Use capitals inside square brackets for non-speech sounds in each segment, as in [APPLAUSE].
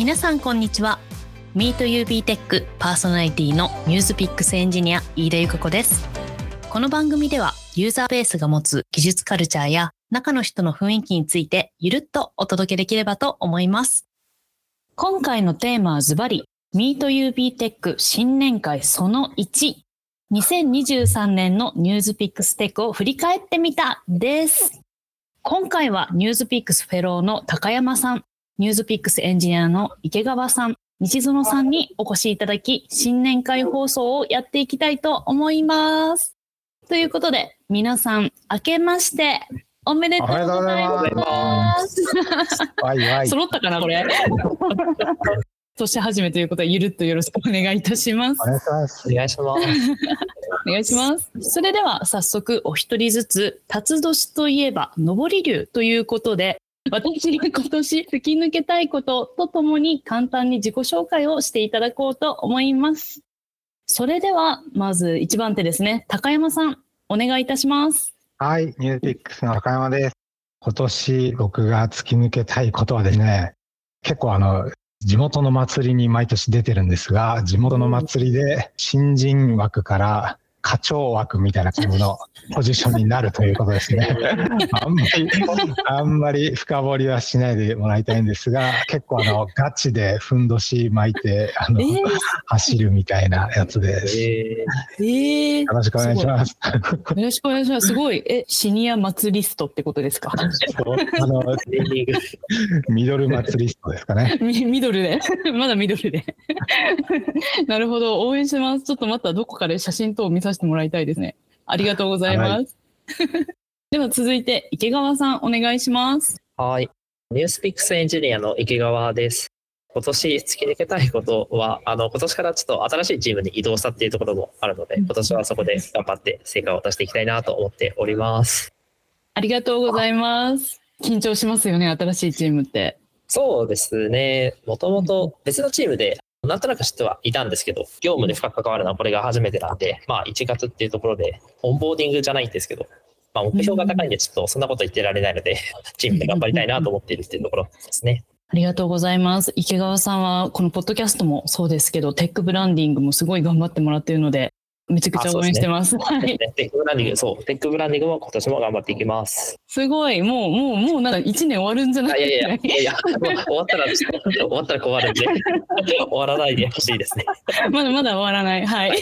皆さんこんにちは。MeetUB テックパーソナリティの NewsPicks エンジニア飯田由香子です。この番組では Uzabase が持つ技術カルチャーや中の人の雰囲気についてゆるっとお届けできればと思います。今回のテーマはズバリ MeetUB テック新年会その1 2023年の NewsPicks Tech を振り返ってみたです。今回は NewsPicks フェローの高山さん。 NewsPicks エンジニアの池川さん、西園さんにお越しいただき、新年会放送をやっていきたいと思います。ということで、皆さん、明けまして、おめでとうございます。わいわい。揃ったかな、これ。[LAUGHS] 年始めということで、ゆるっとよろしくお願いいたします。お願いします。お願いします。お願いします。それでは早速お一人ずつ、辰年といえば上り竜ということで、[LAUGHS] 私が今年突き抜けたいこととともに簡単に自己紹介をしていただこうと思います。それでは、まず一番手ですね。高山さん、お願いいたします。はい、ニューピックスの高山です。今年僕が突き抜けたいことはですね、結構あの、地元の祭りに毎年出てるんですが、地元の祭りで新人枠から課長枠みたいな感じのポジションになるということですね。[LAUGHS] あんまり、あんまり深掘りはしないでもらいたいんですが、結構あの、ガチでふんどし巻いて、あの、えー、走るみたいなやつです。えー、よろしくお願いします。よろしくお願いします。すごい、え、シニア祭りストってことですか？あの、[LAUGHS] ミドル祭りストですかね。[LAUGHS] ミミドルで？まだミドルで。なるほど。応援します。ちょっとまたどこかで写真等を見ささせてもらいたいですね。ありがとうございます。はい、では続いて池川さんお願いします。はい。ニュースピックスエンジニアの池川です。今年突き抜けたいことは、あの、今年からちょっと新しいチームに移動したっていうところもあるので、今年はそこで頑張って成果を出していきたいなと思っております。ありがとうございます。緊張しますよね、新しいチームって。そうですね。もともと別のチームでなんとなく知ってはいたんですけど、業務で深く関わるのはこれが初めてなんで、まあ1月っていうところで、オンボーディングじゃないんですけど、まあ目標が高いんでちょっとそんなこと言ってられないので、チームで頑張りたいなと思っているっていうところですね。ありがとうございます。池川さんはこのポッドキャストもそうですけど、テックブランディングもすごい頑張ってもらっているので、めちゃくちゃ応援してます。すね、テックブランディング、そう、テックブランディングも今年も頑張っていきます。すごい、もう、もう、もうなんか1年終わるんじゃない？いやいや [LAUGHS] いやいや、終わったら、終わったら困るんで、終わらないでほしいですね。まだまだ終わらない。はい。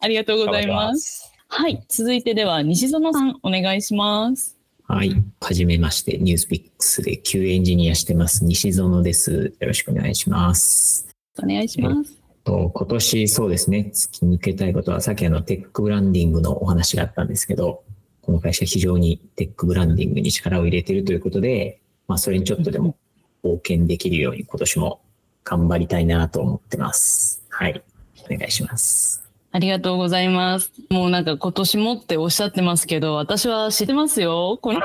ありがとうございます。はい、続いてでは西園さん、お願いします。はい。はじめまして、ニュースピックスで Q エンジニアしてます、西園です。よろしくお願いします。お願いします。と今年そうですね、突き抜けたいことは、さっきあのテックブランディングのお話があったんですけど、この会社非常にテックブランディングに力を入れているということで、まあそれにちょっとでも貢献できるように今年も頑張りたいなと思ってます。はい。お願いします。ありがとうございます。もうなんか今年もっておっしゃってますけど、私は知ってますよ。この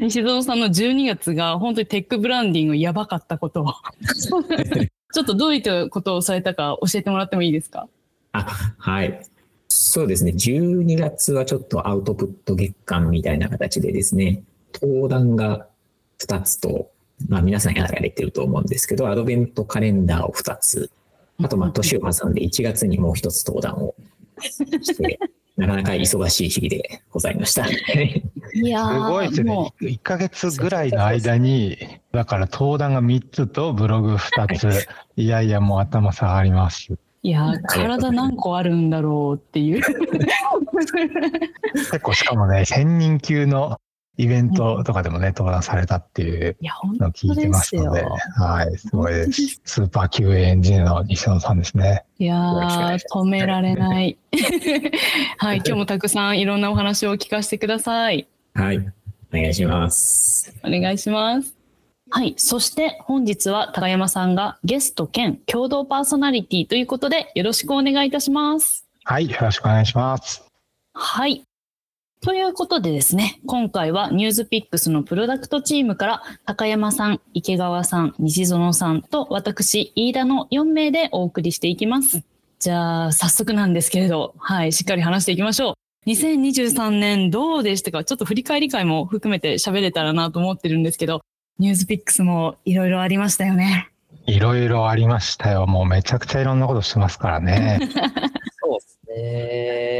西園さんの12月が本当にテックブランディングやばかったことを。[LAUGHS] ちょっとどういったことをされたか教えてもらってもいいですか？あはい。そうですね。12月はちょっとアウトプット月間みたいな形でですね、登壇が2つと、まあ皆さんやられてると思うんですけど、アドベントカレンダーを2つ、あとまあ年を挟んで1月にもう1つ登壇をして、なかなか忙しい日々でございました。いや [LAUGHS] すごいですね。1ヶ月ぐらいの間に、だから登壇が3つとブログ2つ。いやいや、もう頭下がります。いや体何個あるんだろうっていう。[LAUGHS] 結構しかもね、1000人級のイベントとかでもね、登壇されたっていうのを聞いてますので、はい、すごいです。スーパー QA エンジニアの西野さんですね。いやー、止められない。[LAUGHS] はい、今日もたくさんいろんなお話を聞かせてください。はい、お願いします。お願いします。はい。そして本日は高山さんがゲスト兼共同パーソナリティということでよろしくお願いいたします。はい。よろしくお願いします。はい。ということでですね、今回はニュースピックスのプロダクトチームから高山さん、池川さん、西園さんと私、飯田の4名でお送りしていきます。じゃあ、早速なんですけれど、はい、しっかり話していきましょう。2023年どうでしたか？ちょっと振り返り会も含めて喋れたらなと思ってるんですけど、ニュースピックスもいろいろありましたよね。いろいろありましたよ。もうめちゃくちゃいろんなことしてますからね。[LAUGHS]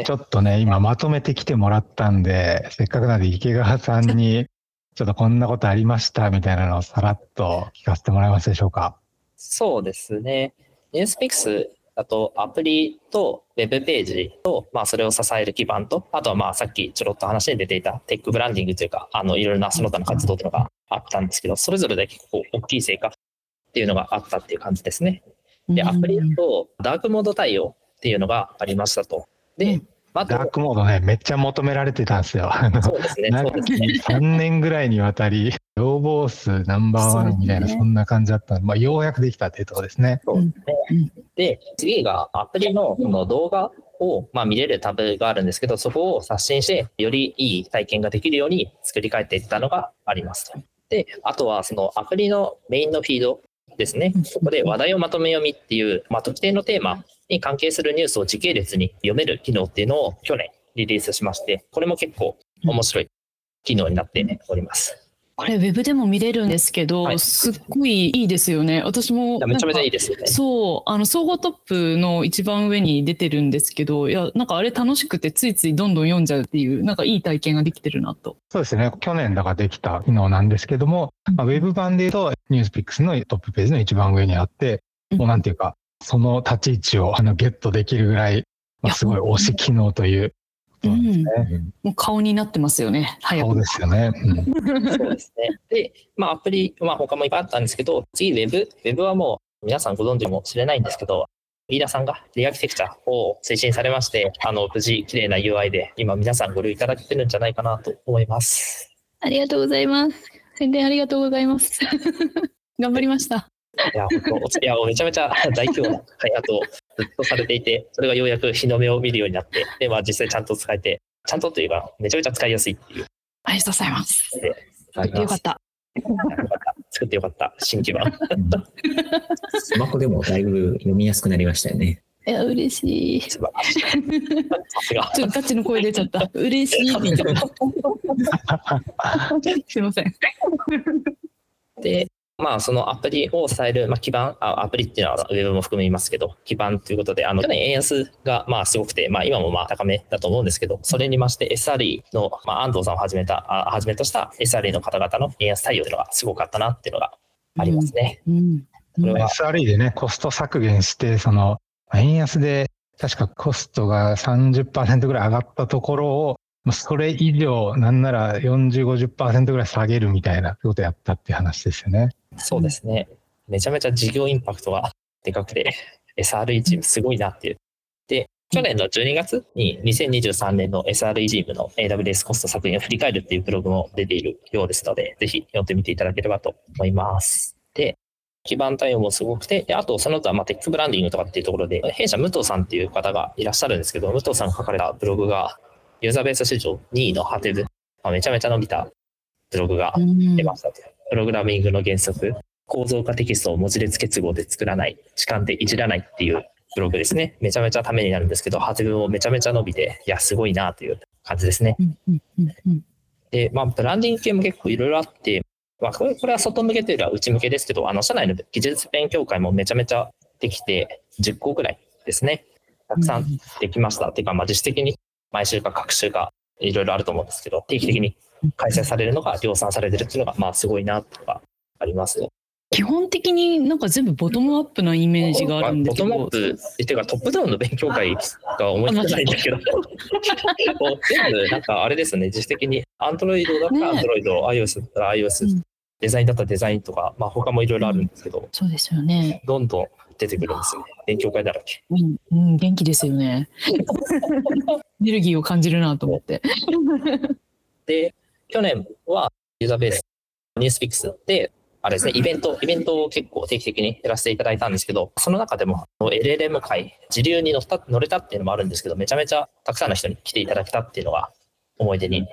ちょっとね、今まとめてきてもらったんで、せっかくなんで池川さんに、[LAUGHS] ちょっとこんなことありましたみたいなのをさらっと聞かせてもらえますでしょうか？そうですね。ニュースピックスだとアプリとウェブページと、まあそれを支える基盤と、あとはまあさっきちょろっと話に出ていたテックブランディングというか、あのいろいろなその他の活動というのがあったんですけど、それぞれで結構大きい成果っていうのがあったっていう感じですね。で、アプリだとダークモード対応っていうのがありましたと。で、ダークモードね、めっちゃ求められてたんですよ。そうですね。すね。3年ぐらいにわたり、要望数ナンバーワンみたいな、そんな感じだったんで、まあ、ようやくできたっていうところですね。そうですうんね。で、次がアプリのその動画を、まあ、見れるタブがあるんですけど、そこを刷新して、よりいい体験ができるように作り変えていったのがありますと。で、あとはそのアプリのメインのフィードですね。そこで話題をまとめ読みっていう、まあ、特定のテーマに関係するニュースを時系列に読める機能っていうのを去年リリースしまして、これも結構面白い機能になっております。これウェブでも見れるんですけど、はいすっごいいいですよね。私もめちゃめちゃいいですよね。そう、あの、総合トップの一番上に出てるんですけど、いや、なんかあれ楽しくてついついどんどん読んじゃうっていう、なんかいい体験ができてるなと。そうですね。去年だからできた機能なんですけども、まあ、ウェブ版で言うと、ニュースピックスのトップページの一番上にあって、もうなんていうか、その立ち位置をあのゲットできるぐらい、まあ、いやすごい推し機能ということなんですね。もう顔になってますよね。早く。そうですよね。うんそうですね。で、まあ、アプリ、まあ、他もいっぱいあったんですけど、次、ウェブ。ウェブはもう、皆さんご存知かもしれないんですけど、飯田さんがリアキテクチャを推進されまして、あの、無事、綺麗な UI で、今、皆さんご利用いただけてるんじゃないかなと思います。ありがとうございます。宣伝ありがとうございます。[LAUGHS] 頑張りました。いや、本当、いや、めちゃめちゃ大規模な開発をずっとされていて、それがようやく日の目を見るようになって、で、まあ、実際ちゃんと使えて、ちゃんとというか、めちゃめちゃ使いやすいっていう。ありがとうございます。よかった。作ってよかった、新基盤。うんスマホでもだいぶ読みやすくなりましたよね。いや、嬉しい。素晴らしい。ちょっとガチの声出ちゃった。嬉しい。[LAUGHS] すいません。で、まあ、そのアプリを支える、まあ、基盤あ、アプリっていうのはウェブも含めますけど、基盤ということで、あの、去年円安が、まあ、すごくて、まあ、今もまあ、高めだと思うんですけど、それにまして SRE の、まあ、安藤さんをはじめた、あはじめとした SRE の方々の円安対応というのがすごかったなっていうのがありますね。うん。これは SRE でね、コスト削減して、その、円安で、確かコストが30%ぐらい上がったところを、それ以上、なんなら40、50%ぐらい下げるみたいなことやったっていう話ですよね。そうですね。めちゃめちゃ事業インパクトがでかくて、[LAUGHS] SRE チームすごいなっていう。で、去年の12月に2023年の SRE チームの AWS コスト削減を振り返るっていうブログも出ているようですので、ぜひ読んでみていただければと思います。で、基盤対応もすごくて、であとその他、まあ、テックブランディングとかっていうところで、弊社武藤さんっていう方がいらっしゃるんですけど、武藤さんが書かれたブログが、ユーザーベース市場2位のハテブ、まあ、めちゃめちゃ伸びたブログが出ましたと。プログラミングの原則、構造化テキストを文字列結合で作らない、痴漢でいじらないっていうブログですね。めちゃめちゃためになるんですけど、発文もめちゃめちゃ伸びて、いや、すごいなという感じですね。うんうんうんうんで、まあ、ブランディング系も結構いろいろあって、まあ、これこれは外向けというよりは内向けですけど、あの、社内の技術勉強会もめちゃめちゃできて、10個くらいですね。たくさんできました。っていうか、まあ、自主的に毎週か各週かいろいろあると思うんですけど、定期的に開催されるのが量産されてるっていうのが、まあ、すごいなとかあります。基本的になんか全部ボトムアップなイメージがあるんですけどボトムアッ。プ、っていうかトップダウンの勉強会が思いつかないんだけど、もう全部なんかあれですね、自主的に Android だったらね Android、iOS だったら iOS、うんデザインだったらデザインとか、まあ他もいろいろあるんですけど、そうですよね。どんどん出てくるんですよね。勉強会だらけ。うん、うん、元気ですよね。[LAUGHS] エネルギーを感じるなと思って。で、去年はユーザーベース、ニュースピックスで、あれですね、イベント、イベントを結構定期的にやらせていただいたんですけど、その中でも LLM 会、時流に乗った乗れたっていうのもあるんですけど、めちゃめちゃたくさんの人に来ていただけたっていうのが思い出に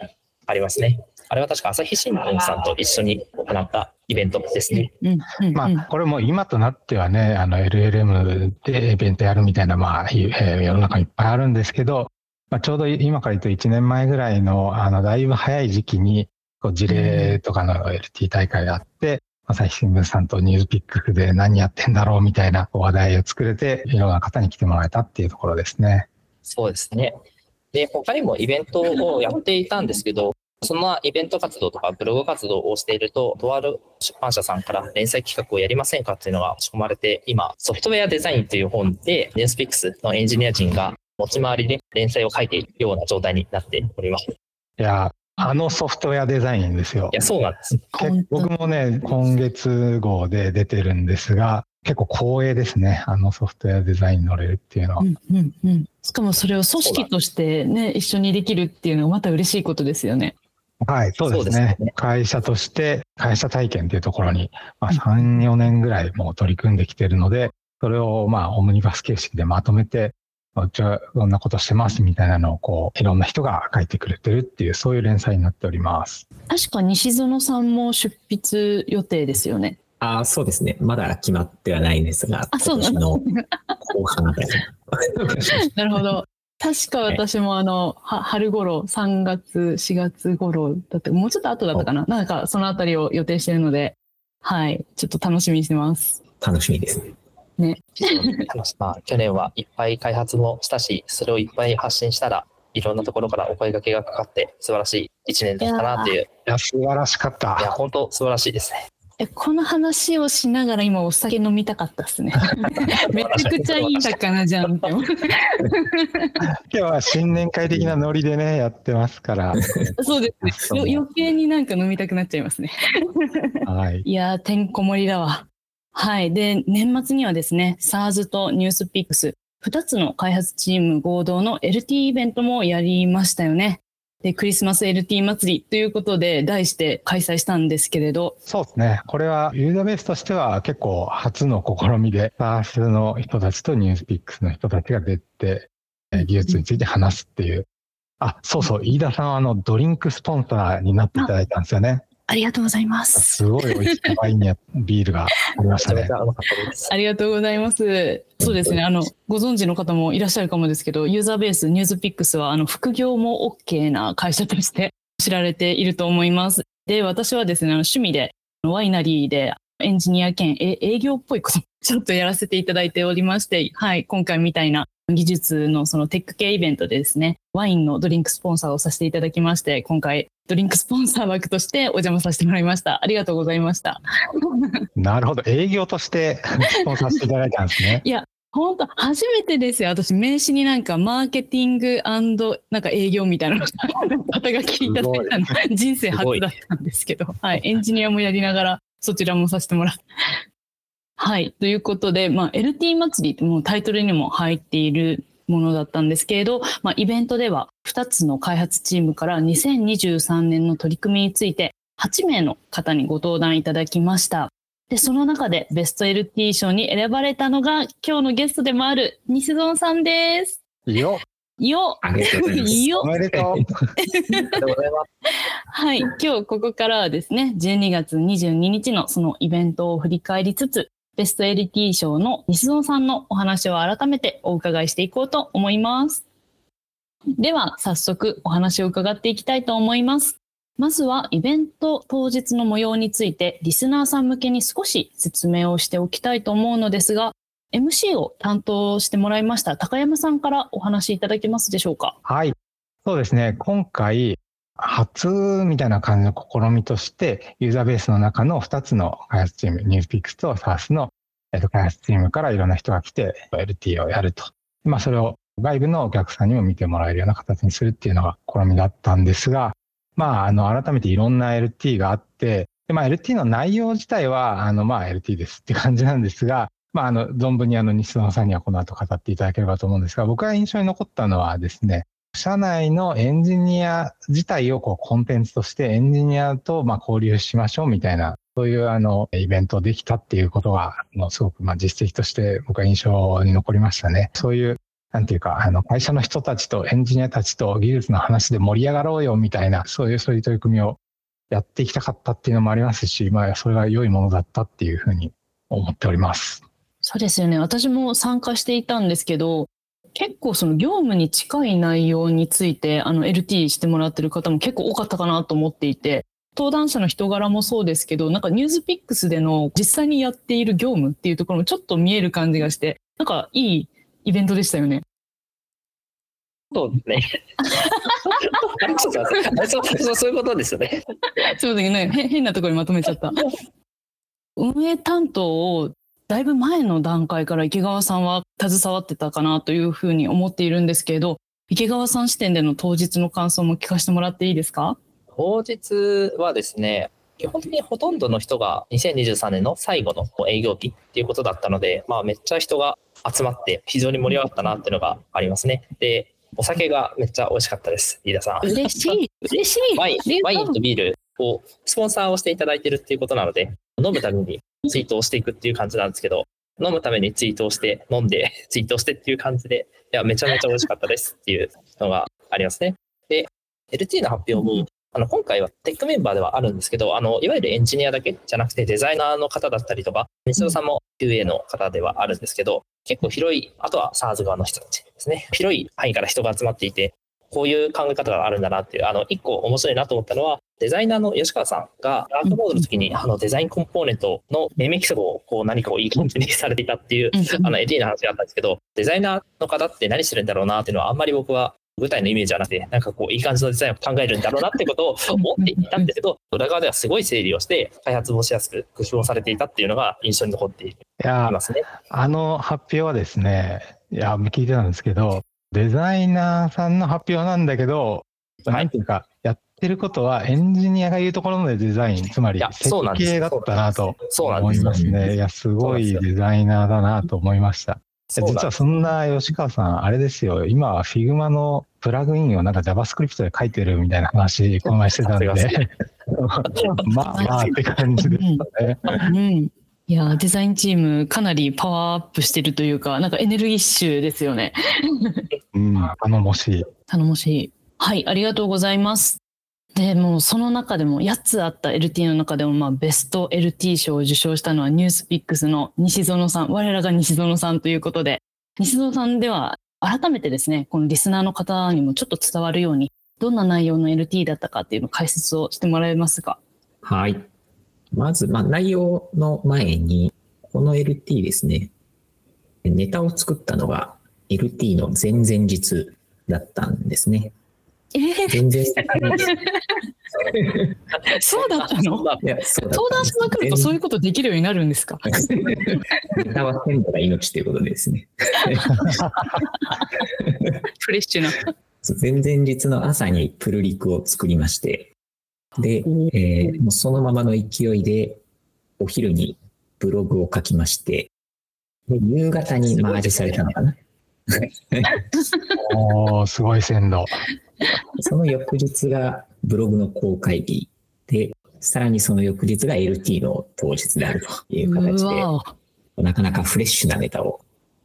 ありますね。あれは確か朝日新聞さんと一緒に行ったイベントですね。まうんあ、これも今となってはね、あの LLM でイベントやるみたいな、まあ、いえー世の中いっぱいあるんですけど、まあ、ちょうど今から言うと1年前ぐらいの、あの、だいぶ早い時期に、こう事例とかの LT 大会があって、朝日新聞さんとニュースピックで何やってんだろうみたいな話題を作れて、いろんな方に来てもらえたっていうところですね。そうですね。で、他にもイベントをやっていたんですけど、そのイベント活動とかブログ活動をしていると、とある出版社さんから連載企画をやりませんかっていうのが仕込まれて、今、ソフトウェアデザインという本で、ニュースピックスのエンジニア陣が持ち回りで連載を書いているような状態になっております。いや、あのソフトウェアデザインですよ。いや、そうなんです。僕もね、今月号で出てるんですが、結構光栄ですね。あのソフトウェアデザインに乗れるっていうのは。うんうんうん、しかもそれを組織としてね、一緒にできるっていうのはまた嬉しいことですよね。はい、そうですね。すね会社として会社体験っていうところに、まあ、3、4年ぐらいもう取り組んできてるので、それをまあオムニバス形式でまとめて、うちはこんなことしてますみたいなのをこういろんな人が書いてくれてるっていうそういう連載になっております。確か西園さんも出筆予定ですよね。あそうですね。まだ決まってはないんですがあそうなの後半ぐら。いなるほど。[LAUGHS] 確か私もあの、は春頃3月4月頃だってもうちょっと後だったかな。なんかそのあたりを予定してるのではい。ちょっと楽しみにしてます。楽しみですねね。まあ、去年はいっぱい開発もしたし、それをいっぱい発信したら、いろんなところからお声掛けがかかって素晴らしい一年だったなっていう。いや、素晴らしかった。いや、本当素晴らしいですね。えこの話をしながら今お酒飲みたかったですね。[LAUGHS] めちゃくちゃいい魚じゃんって今日は新年会的なノリでね、やってますから。そうですね。余計になんか飲みたくなっちゃいますね。はい。いやてんこ盛りだわ。はい。で、年末にはですね、SARS と NewsPix、2つの開発チーム合同の LT イベントもやりましたよね。で、クリスマス LT 祭りということで、題して開催したんですけれど。そうですね。これはユーザーベースとしては結構初の試みで、SARS の人たちと NewsPix の人たちが出て、技術について話すっていう。あ、そうそう、飯田さんはあのドリンクスポンサーになっていただいたんですよね。ありがとうございます。すごい美味しいワインやビールがありましたね。[LAUGHS] ありがとうございます。そうですね。あの、ご存知の方もいらっしゃるかもですけど、ユーザーベースニュースピックスは、あの、副業も OK な会社として [LAUGHS] 知られていると思います。で、私はですね、あの趣味で、ワイナリーでエンジニア兼営業っぽいこと [LAUGHS] ちょっとやらせていただいておりまして、はい、今回みたいな技術のそのテック系イベントでですね、ワインのドリンクスポンサーをさせていただきまして、今回ドリンクスポンサー枠としてお邪魔させてもらいました。ありがとうございました。なるほど。営業として [LAUGHS] スポンサーしていただいたんですね。いや、本当初めてですよ。私、名刺になんか、マーケティングなんか営業みたいなの肩書きいただいたの、人生初だったんですけど、はい、エンジニアもやりながら、そちらもさせてもらって、はい。ということで、まあ、LT 祭りってもうタイトルにも入っているものだったんですけれど、まあ、イベントでは2つの開発チームから2023年の取り組みについて8名の方にご登壇いただきました。で、その中でベスト LT 賞に選ばれたのが今日のゲストでもある西園さんです。よよありがとうございます。よおめでとう。ありがとうございます。はい。今日ここからはですね、12月22日のそのイベントを振り返りつつ、ベスト LT 賞の西園さんのお話を改めてお伺いしていこうと思います。では、早速お話を伺っていきたいと思います。まずはイベント当日の模様についてリスナーさん向けに少し説明をしておきたいと思うのですが、MC を担当してもらいました高山さんからお話しいただけますでしょうか？はい。そうですね。今回、初みたいな感じの試みとして、ユーザーベースの中の2つの開発チーム、ニュースピックスと SARS の開発チームからいろんな人が来て LT をやると。まあそれを外部のお客さんにも見てもらえるような形にするっていうのが試みだったんですが、まああの改めていろんな LT があって、でまあ LT の内容自体はあのまあ LT ですって感じなんですが、まああの存分にあの西野さんにはこの後語っていただければと思うんですが、僕が印象に残ったのはですね、社内のエンジニア自体をこうコンテンツとしてエンジニアとまあ交流しましょうみたいな、そういうあのイベントできたっていうことが、のすごくまあ実績として僕は印象に残りましたね。そういうなんていうか、あの、会社の人たちとエンジニアたちと技術の話で盛り上がろうよみたいな、そういう、そういう取り組みをやっていきたかったっていうのもありますし、まあ、それが良いものだったっていうふうに思っております。そうですよね。私も参加していたんですけど、結構その業務に近い内容についてあの LT してもらってる方も結構多かったかなと思っていて、登壇者の人柄もそうですけど、なんかニュースピックスでの実際にやっている業務っていうところもちょっと見える感じがして、なんかいいイベントでしたよね。そうですね。そうそうそういうことですよね。すみませんね、へ変なところにまとめちゃった。[LAUGHS] 運営担当をだいぶ前の段階から池川さんは携わってたかなというふうに思っているんですけれど、池川さん視点での当日の感想も聞かせてもらっていいですか？当日はですね、基本的にほとんどの人が2023年の最後の営業日っていうことだったので、まあめっちゃ人が集まって非常に盛り上がったなっていうのがありますね。で、お酒がめっちゃ美味しかったです、飯田さん。嬉しい、[LAUGHS] 嬉しい。ワインワインとビールをスポンサーをしていただいてるっていうことなので、飲むためにツイートをしていくっていう感じなんですけど、飲むためにツイートをして、飲んで [LAUGHS] ツイートしてっていう感じで、いや、めちゃめちゃ美味しかったですっていうのがありますね。で、LT の発表も、あの、今回はテックメンバーではあるんですけど、あの、いわゆるエンジニアだけじゃなくてデザイナーの方だったりとか、西野さんも QA の方ではあるんですけど、結構広い、あとは SARS 側の人たちですね。広い範囲から人が集まっていて、こういう考え方があるんだなっていう、あの、一個面白いなと思ったのは、デザイナーの吉川さんが、アートモードの時に、あの、デザインコンポーネントの命名規則を、こう、何かをいい感じにされていたっていう、あの、AT の話があったんですけど、デザイナーの方って何してるんだろうなっていうのは、あんまり僕は、舞台のイメージじゃなくて、なんかこう、いい感じのデザインを考えるんだろうなってことを思っていたんですけど、裏側ではすごい整理をして、開発もしやすく工夫をされていたっていうのが印象に残っていいやますね。あの発表はですね、いや、聞いてたんですけど、デザイナーさんの発表なんだけど、なんていうか、やってることはエンジニアが言うところのデザイン、つまり設そうなんです。計だったなと思いますね。いや、すごいデザイナーだなと思いました。実はそんな吉川さん、あれですよ、今は Figma のプラグインをなんか JavaScript で書いてるみたいな話、この前してたんで、[LAUGHS] まあまあって感じでしたね。うん。いや、デザインチームかなりパワーアップしてるというか、なんかエネルギッシュですよね。うん、頼もしい。頼もしい。はい、ありがとうございます。で、もうその中でも8つあった LT の中でも、まあ、ベスト LT 賞を受賞したのはニュースピックスの西園さん、我らが西園さんということで、西園さんでは改めてですね、このリスナーの方にもちょっと伝わるように、どんな内容の LT だったかっていうのを解説をしてもらえますか？はい。まず、まあ、内容の前に、この LT ですね、ネタを作ったのが LT の前々日だったんですね。えー、全然、[LAUGHS] そうだったの？まあいや、そうだった登壇しまくるとそういうことできるようになるんですか？[LAUGHS] ネタは鮮度が命ということでですね。[LAUGHS] フレッシュな。前々日の朝にプルリクを作りまして、で、えーもうそのままの勢いで、お昼にブログを書きまして、で夕方にマージされたのかな。おー、すごい鮮度。[LAUGHS] その翌日がブログの公開日で、さらにその翌日が LT の当日であるという形で、なかなかフレッシュなネタを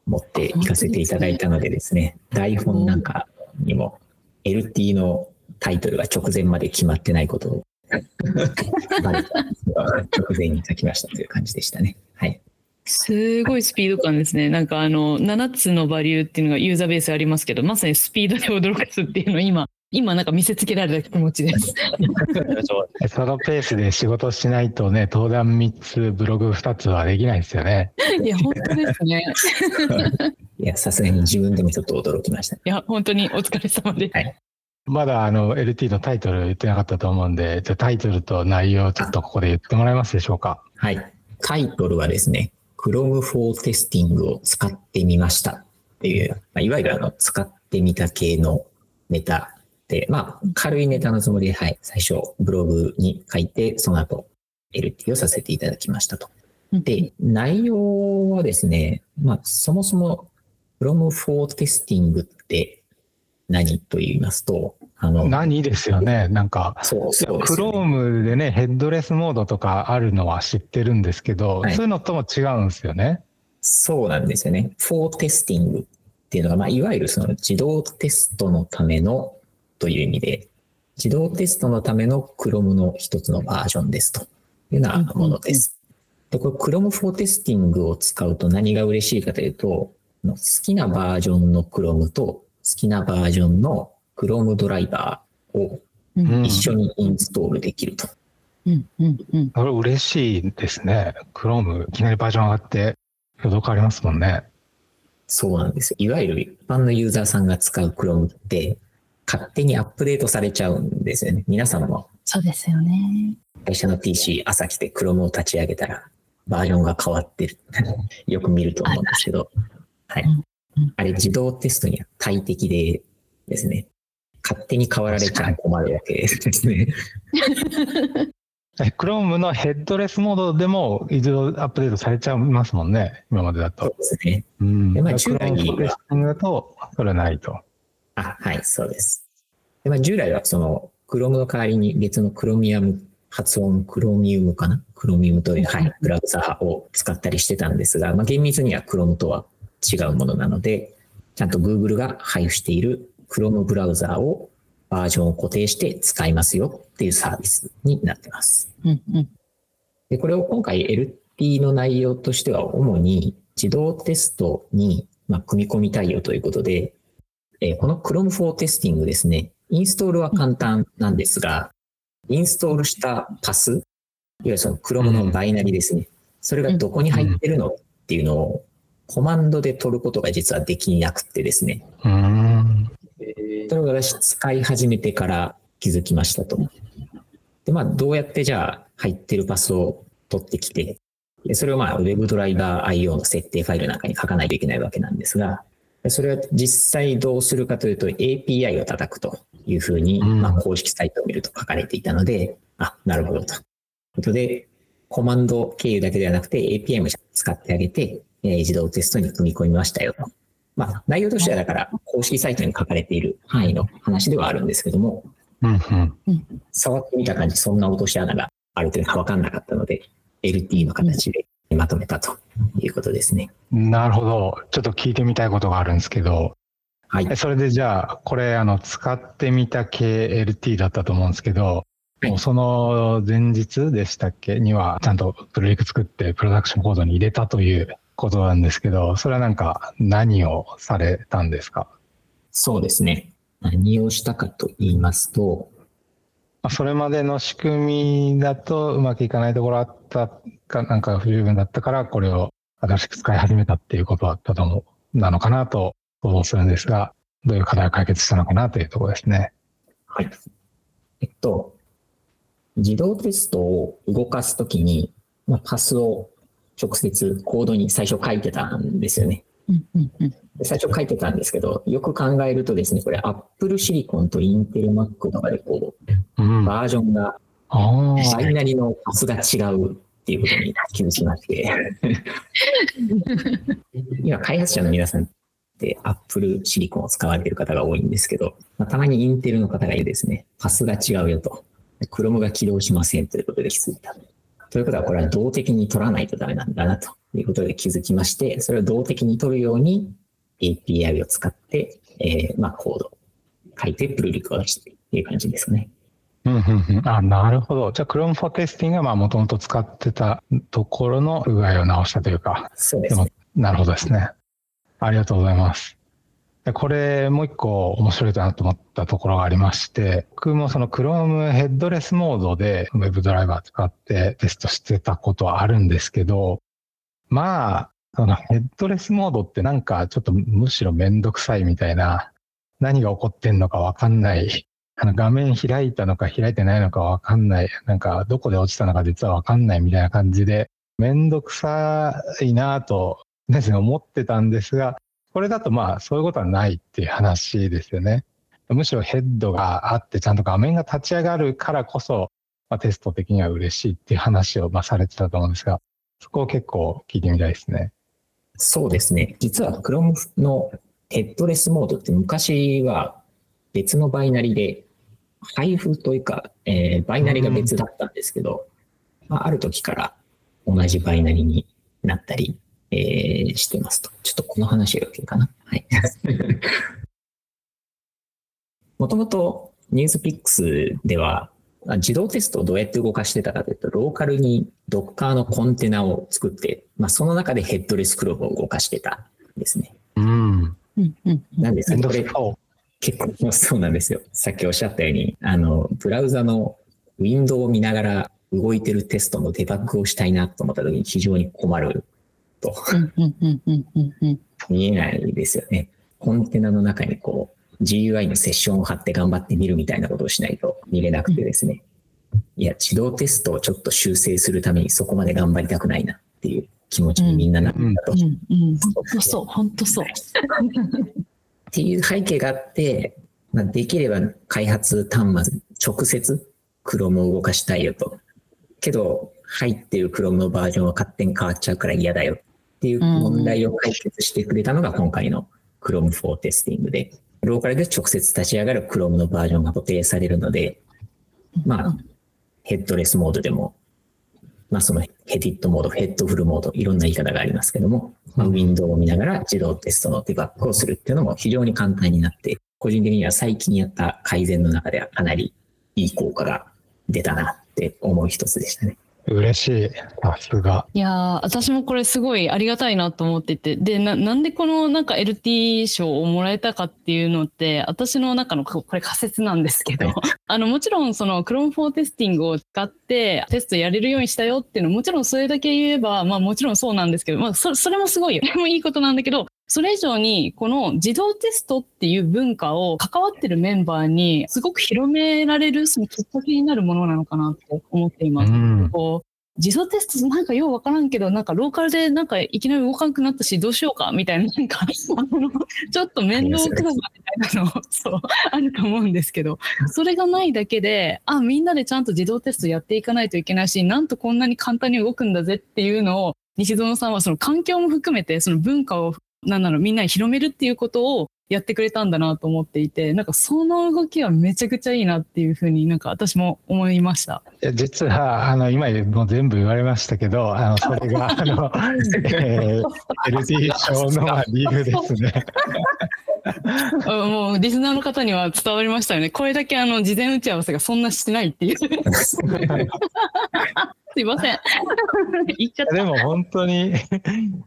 持っていかせていただいたのでですね、台本なんかにも LT のタイトルが直前まで決まってないこと [LAUGHS] を直前に書きましたという感じでしたね。はい。すごいスピード感ですね。なんかあの、7つのバリューっていうのがユーザーベースありますけど、まさにスピードで驚かすっていうのを今、今なんか見せつけられた気持ちです。[LAUGHS] そのペースで仕事しないとね、登壇3つ、ブログ2つはできないですよね。いや、本当ですね。[LAUGHS] いや、さすがに自分でもちょっと驚きました。いや、本当にお疲れ様です。はいまだあの LT のタイトル言ってなかったと思うんで、じゃあタイトルと内容をちょっとここで言ってもらえますでしょうか？はい。タイトルはですね、Chrome for Testing を使ってみましたっていう、まあ、いわゆるあの、使ってみた系のネタで、まあ、軽いネタのつもりで、はい、最初ブログに書いて、その後 LT をさせていただきましたと。で、内容はですね、まあ、そもそも Chrome for Testing って何と言いますと、あの、何ですよね。なんか、そう、そうですよね Chrome でね、ヘッドレスモードとかあるのは知ってるんですけど、はいそういうのとも違うんですよね。そうなんですよね。for testing っていうのが、まあ、いわゆるその自動テストのためのという意味で、自動テストのための Chrome の一つのバージョンですというようなものです。で、これ Chrome for testing を使うと何が嬉しいかというと、好きなバージョンの Chrome と好きなバージョンの Chrome ドライバーを一緒にインストールできるとうんうんうん。これ嬉しいですね。Chrome いきなりバージョン上がって、挙動変わりますもんね。そうなんですよ。いわゆる一般のユーザーさんが使う Chrome って、勝手にアップデートされちゃうんですよね。皆さんもそうですよね。会社の PC 朝来て Chrome を立ち上げたら、バージョンが変わってる。[LAUGHS] よく見ると思うんですけど、はい。あれ自動テストには大敵でですね、勝手に変わられちゃ困るわけですね。[LAUGHS] え Chrome のヘッドレスモードでも一度アップデートされちゃいますもんね。今までだそうと。ですね。うん。でまあ従来にテスティングだと、それはないと。あ、はい、そうです。でまあ、従来はその Chrome の代わりに別の Chromium 発音、Chromium かな？Chromium という、はい、ブラウザーを使ったりしてたんですが、まあ、厳密には Chrome とは違うものなので、ちゃんと Google が配布している Chrome ブラウザーをバージョンを固定して使いますよっていうサービスになってます。うんうん。で、これを今回 LT の内容としては主に自動テストに、まあ、組み込み対応ということで、えーこの Chrome for Testing ですね、インストールは簡単なんですが、インストールしたパス、いわゆるその Chrome のバイナリですね、それがどこに入ってるのっていうのをコマンドで取ることが実はできなくてですね、うーん。それを私使い始めてから気づきましたと。で、まあ、どうやってじゃあ入ってるパスを取ってきて、でそれをまあ WebDriver.io の設定ファイルなんかに書かないといけないわけなんですが、でそれは実際どうするかというと API を叩くというふうに、うんまあ、公式サイトを見ると書かれていたので、あ、なるほどと。ということで、コマンド経由だけではなくて API も使ってあげて、えー自動テストに組み込みましたよと。まあ、内容としてはだから公式サイトに書かれている範囲の話ではあるんですけども、うんうん。触ってみた感じ、そんな落とし穴があるというのは分かんなかったので、LT の形でまとめたということですね。なるほど。ちょっと聞いてみたいことがあるんですけど、はいえ。それでじゃあ、これ、あの、使ってみた系 LT だったと思うんですけど、はいもうその前日でしたっけ？には、ちゃんとプロジェクト作ってプロダクションコードに入れたということなんですけど、それはなんか何をされたんですか？そうですね。何をしたかと言いますと、まあそれまでの仕組みだとうまくいかないところあったか、なんか不十分だったから、これを新しく使い始めたっていうことだったと思う、なのかなと想像するんですが、どういう課題を解決したのかなというところですね。はい。えっと、自動テストを動かすときに、まあ、パスを直接コードに最初書いてたんですよね。うんうんうん。で最初書いてたんですけど、よく考えるとですね、これ Apple Silicon と Intel Mac とかでこうバージョンがあバイナリのパスが違うっていうことに気づきまして、[LAUGHS] 今開発者の皆さんって Apple Silicon を使われている方が多いんですけど、まあ、たまに Intel の方がいるですね、パスが違うよと、Chrome が起動しませんということで気づいた。ということはこれは動的に取らないとダメなんだなということで気づきまして、それを動的に取るように API を使って、えーまあコードを書いてプルリクを出してっていう感じですね。うんうんうん。あ、なるほど。じゃあ、Chrome for Testing がまあもともと使ってたところの不具合を直したというか、そうでね。、なるほどですね。ありがとうございます。これ、もう一個面白いなと思ったところがありまして、僕もその Chrome ヘッドレスモードで WebDriver 使ってテストしてたことはあるんですけど、まあ、そのヘッドレスモードってなんかちょっとむしろめんどくさいみたいな、何が起こってんのかわかんない、あの画面開いたのか開いてないのかわかんない、なんかどこで落ちたのか実はわかんないみたいな感じで、めんどくさいなとですね、思ってたんですが、これだとまあそういうことはないっていう話ですよね。むしろヘッドがあってちゃんと画面が立ち上がるからこそ、まあ、テスト的には嬉しいっていう話をまあされてたと思うんですが、そこを結構聞いてみたいですね。そうですね。実は Chrome のヘッドレスモードって昔は別のバイナリで配布というか、えーバイナリが別だったんですけど、まあ、ある時から同じバイナリになったり、えーしてますと。ちょっとこの話が OK かな。はい。[LAUGHS] もともと NewsPix ではあ自動テストをどうやって動かしてたかというと、ローカルに Docker のコンテナを作って、まあ、その中でヘッドレスクローブを動かしてたんですね。うん。うんうんうんなんですけど、これ結構そうなんですよ。さっきおっしゃったように、あの、ブラウザのウィンドウを見ながら動いてるテストのデバッグをしたいなと思った時に非常に困ると。見えないですよね。コンテナの中にこう GUI のセッションを貼って頑張って見るみたいなことをしないと見れなくてですね。いや、自動テストをちょっと修正するためにそこまで頑張りたくないなっていう気持ちにみんななったと。うんうん。本当そう、本当そう。っていう。背景があって、まあ、できれば開発端末直接 Chrome を動かしたいよと。けど、入ってる Chrome のバージョンは勝手に変わっちゃう。から嫌だよっていう問題を解決してくれたのが今回の Chrome for Testing で、ローカルで直接立ち上がる Chrome のバージョンが固定されるので、まあ、ヘッドレスモードでも、まあそのヘディットモード、ヘッドフルモード、いろんな言い方がありますけども、まあ、ウィンドウを見ながら自動テストのデバッグをするっていうのも非常に簡単になって、個人的には最近やった改善の中ではかなりいい効果が出たなって思う一つでしたね。嬉しい。さすが。いやー私もこれすごいありがたいなと思っててでななんでこのなんか LT 賞をもらえたかっていうのって私の中のここれ仮説なんですけど [LAUGHS] あのもちろんその Chrome for Testing を使ってテストやれるようにしたよっていうのもちろんそれだけ言えばまあもちろんそうなんですけど、まあ、そそれもすごいよ [LAUGHS] それもいいことなんだけどそれ以上にこの自動テストっていう文化を関わってるメンバーにすごく広められるそのきっかけになるものなのかなと思っています。うん。こう自動テストなんかようわからんけど、なんかローカルでなんかいきなり動かなくなったし、どうしようかみたいな、なんか、あの、ちょっと面倒くささみたいなの、そう、あると思うんですけど、それがないだけで、あ、みんなでちゃんと自動テストやっていかないといけないし、なんとこんなに簡単に動くんだぜっていうのを、西園さんはその環境も含めて、その文化を、なんだろう、みんなに広めるっていうことをやってくれたんだなと思っていて、なんかその動きはめちゃくちゃいいなっていうふうになんか私も思いました。実は、あの、今もう全部言われましたけど、あの、それが、[LAUGHS] あの、えー、LT 賞のまあ理由ですね。あもうリスナーの方には伝わりましたよね。これだけあの事前打ち合わせがそんなしてないっていう。[LAUGHS] すいません。[LAUGHS] 言っちゃった。でも本当に、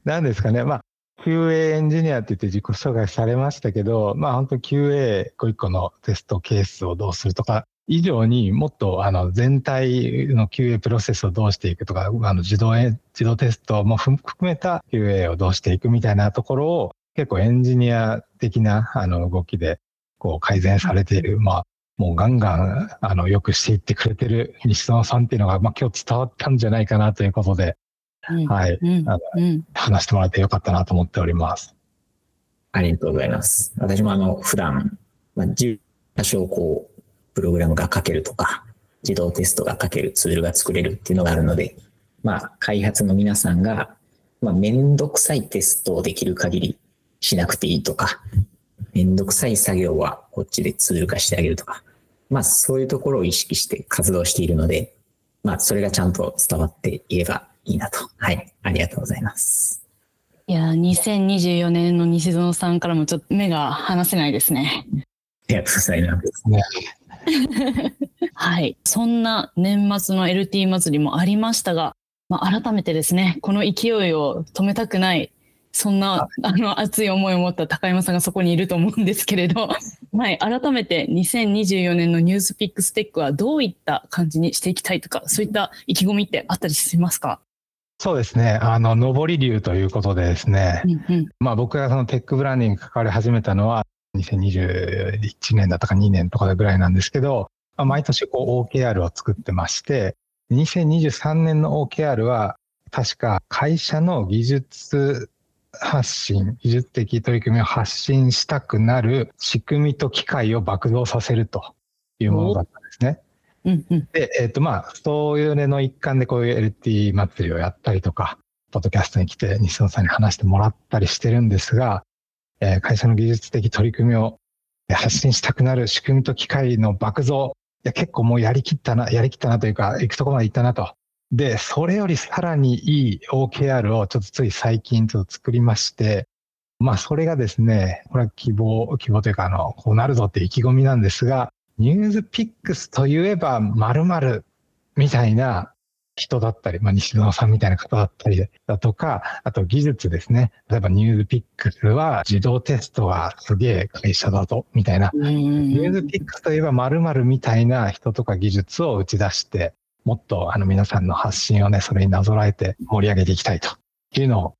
何ですかね。まあ、QA エンジニアって言って自己紹介されましたけど、まあ本当 QA 一個一個のテストケースをどうするとか、以上にもっとあの全体の QA プロセスをどうしていくとか、あの自動え自動テストも含めた QA をどうしていくみたいなところを結構エンジニア的なあの動きでこう改善されている。まあもうガンガンあのよくしていってくれてる西野さんっていうのが、まあ今日伝わったんじゃないかなということで、うんはい。うんあのうん話してもらってよかったなと思っております。ありがとうございます。私もあの、普段、まあ、じ多少こう、プログラムが書けるとか、自動テストが書けるツールが作れるっていうのがあるので、まあ、開発の皆さんが、まあ、めんどくさいテストをできる限りしなくていいとか、めんどくさい作業はこっちでツール化してあげるとか、まあ、そういうところを意識して活動しているので、まあ、それがちゃんと伝わっていればいいなと。はい。ありがとうございます。いやー、2024年の西園さんからもちょっと目が離せないですね。ありがとうございます。[LAUGHS] はい。そんな年末の LT 祭りもありましたが、まあ、改めてですね、この勢いを止めたくない、そんな、あの、熱い思いを持った高山さんがそこにいると思うんですけれど、[LAUGHS] はい。改めて2024年のニュースピックステックはどういった感じにしていきたいとか、そういった意気込みってあったりしますか？そうですね。あの、上り流ということでですね。うんうん。まあ僕がそのテックブランディングに関わり始めたのは2021年だったか2年とかぐらいなんですけど、まあ、毎年こう OKR を作ってまして、2023年の OKR は確か会社の技術発信、技術的取り組みを発信したくなる仕組みと機械を爆増させるというものだったんですね。うんうん。で、えっ、と、まあ、そういうのの一環でこういう LT 祭りをやったりとか、ポッドキャストに来て西野さんに話してもらったりしてるんですが、えー会社の技術的取り組みを発信したくなる仕組みと機械の爆増。いや、結構もうやりきったな、やりきったなというか、行くとこまで行ったなと。で、それよりさらにいい OKR をちょっとつい最近ちょっと作りまして、まあ、それがですね、これは希望、希望というか、あの、こうなるぞって意気込みなんですが、ニュースピックスといえば〇〇みたいな人だったり、まあ、西野さんみたいな方だったりだとか、あと技術ですね。例えばニュースピックスは自動テストがすげえ会社だぞ、みたいな。うんニュースピックスといえば〇〇みたいな人とか技術を打ち出して、もっとあの皆さんの発信をね、それになぞらえて盛り上げていきたいというのを、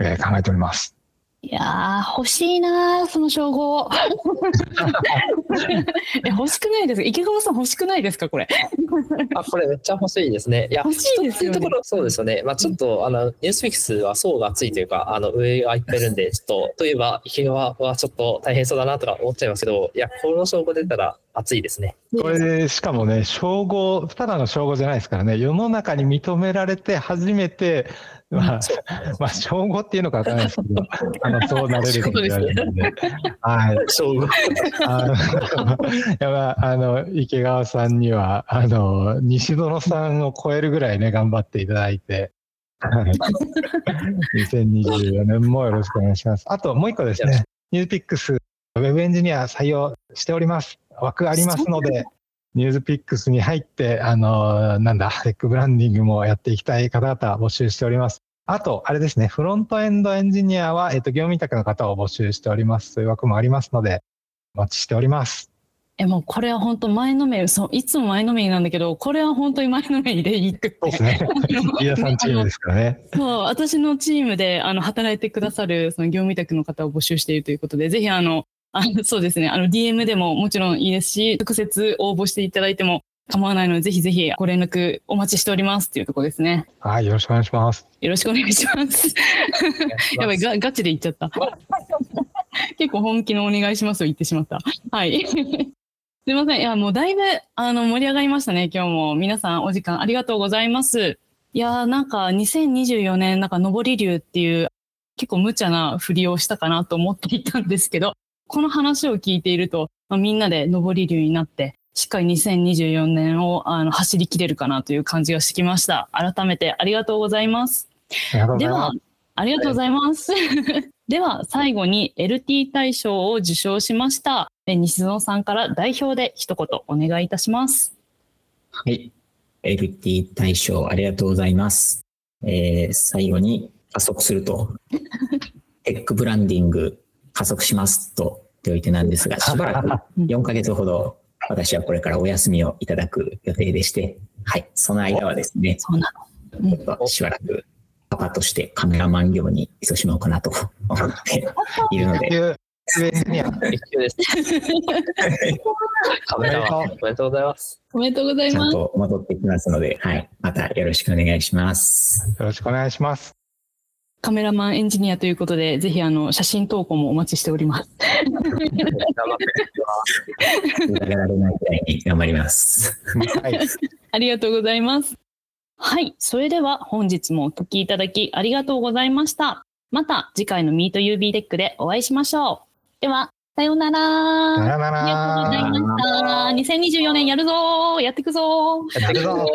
えー考えております。いやー、欲しいなー、その称号。[LAUGHS] [LAUGHS] え、欲しくないですか池川さん欲しくないですかこれ？[LAUGHS] あ、これめっちゃ欲しいですね。いや、欲しいですよねところそうですよね。まあちょっと、あの、ニュースフィックスは層が厚いというか、あの、上がいっぱいいるんで、ちょっと、といえば、池川はちょっと大変そうだなとか思っちゃいますけど、いや、この証拠出たら熱いですね。これで、しかもね、称号、ただの称号じゃないですからね、世の中に認められて初めて、まあ、まあ、称号っていうのかわからないですけど、[LAUGHS] あの、そうなれると言われるんで、はい。証拠。あの、い [LAUGHS] やまあ、あの、池川さんには、あの、西園さんを超えるぐらいね、頑張っていただいて、はい2024年もよろしくお願いします。あと、もう一個ですね、ニュースピックス、ウェブエンジニア採用しております。枠ありますので、ニュースピックスに入って、あの、なんだ、テックブランディングもやっていきたい方々募集しております。あと、あれですね、フロントエンドエンジニアは、えっと、業務委託の方を募集しております。そういう枠もありますので、お待ちしております。え、もうこれは本当前のめり、そう、いつも前のめりなんだけど、これは本当に前のめりでいいくって。そうですね。[LAUGHS] 飯田さんチームですからね。そう、私のチームで、あの、働いてくださる、その業務委託の方を募集しているということで、ぜひ、あの、あのそうですね、あの、DM でももちろんいいですし、直接応募していただいても構わないので、ぜひぜひご連絡お待ちしておりますっていうところですね。はい、よろしくお願いします。よろしくお願いします。やばい、ガガチで言っちゃった。[LAUGHS] 結構本気のお願いしますを言ってしまった。はい。[LAUGHS] すいません。いや、もうだいぶ、あの、盛り上がりましたね、今日も。皆さんお時間ありがとうございます。いやー、なんか、2024年、なんか、上り流っていう、結構無茶な振りをしたかなと思っていたんですけど、この話を聞いていると、まあ、みんなで上り流になって、しっかり2024年をあの走りきれるかなという感じがしてきました。改めてありがとうございます。ありがとうごではありがとうございます。[LAUGHS] では、最後に LT 大賞を受賞しました、え西園さんから代表で一言お願いいたします。はい。LT 大賞ありがとうございます。えー最後に加速すると、[LAUGHS] テックブランディング加速しますと言っておいてなんですが、[LAUGHS] しばらく4ヶ月ほど私はこれからお休みをいただく予定でして、はい。その間はですね、そうなの。ちょっとしばらくパパとしてカメラマン業に勤しもうかなと思っているので、一級です。カメラマン、おめでとうございます。おめでとうございちゃんます。と戻ってきますので、はい。またよろしくお願いします。よろしくお願いします。カメラマンエンジニアということで、ぜひあの写真投稿もお待ちしております。頑張っていきます。疑られないくらいに頑張ります。はい。ありがとうございます。はい。それでは本日もお聞きいただきありがとうございました。また次回の MeetUB テックでお会いしましょう。では、さようなら。さようならありがとうございました。2024年やるぞーやっていくぞーやっていくぞ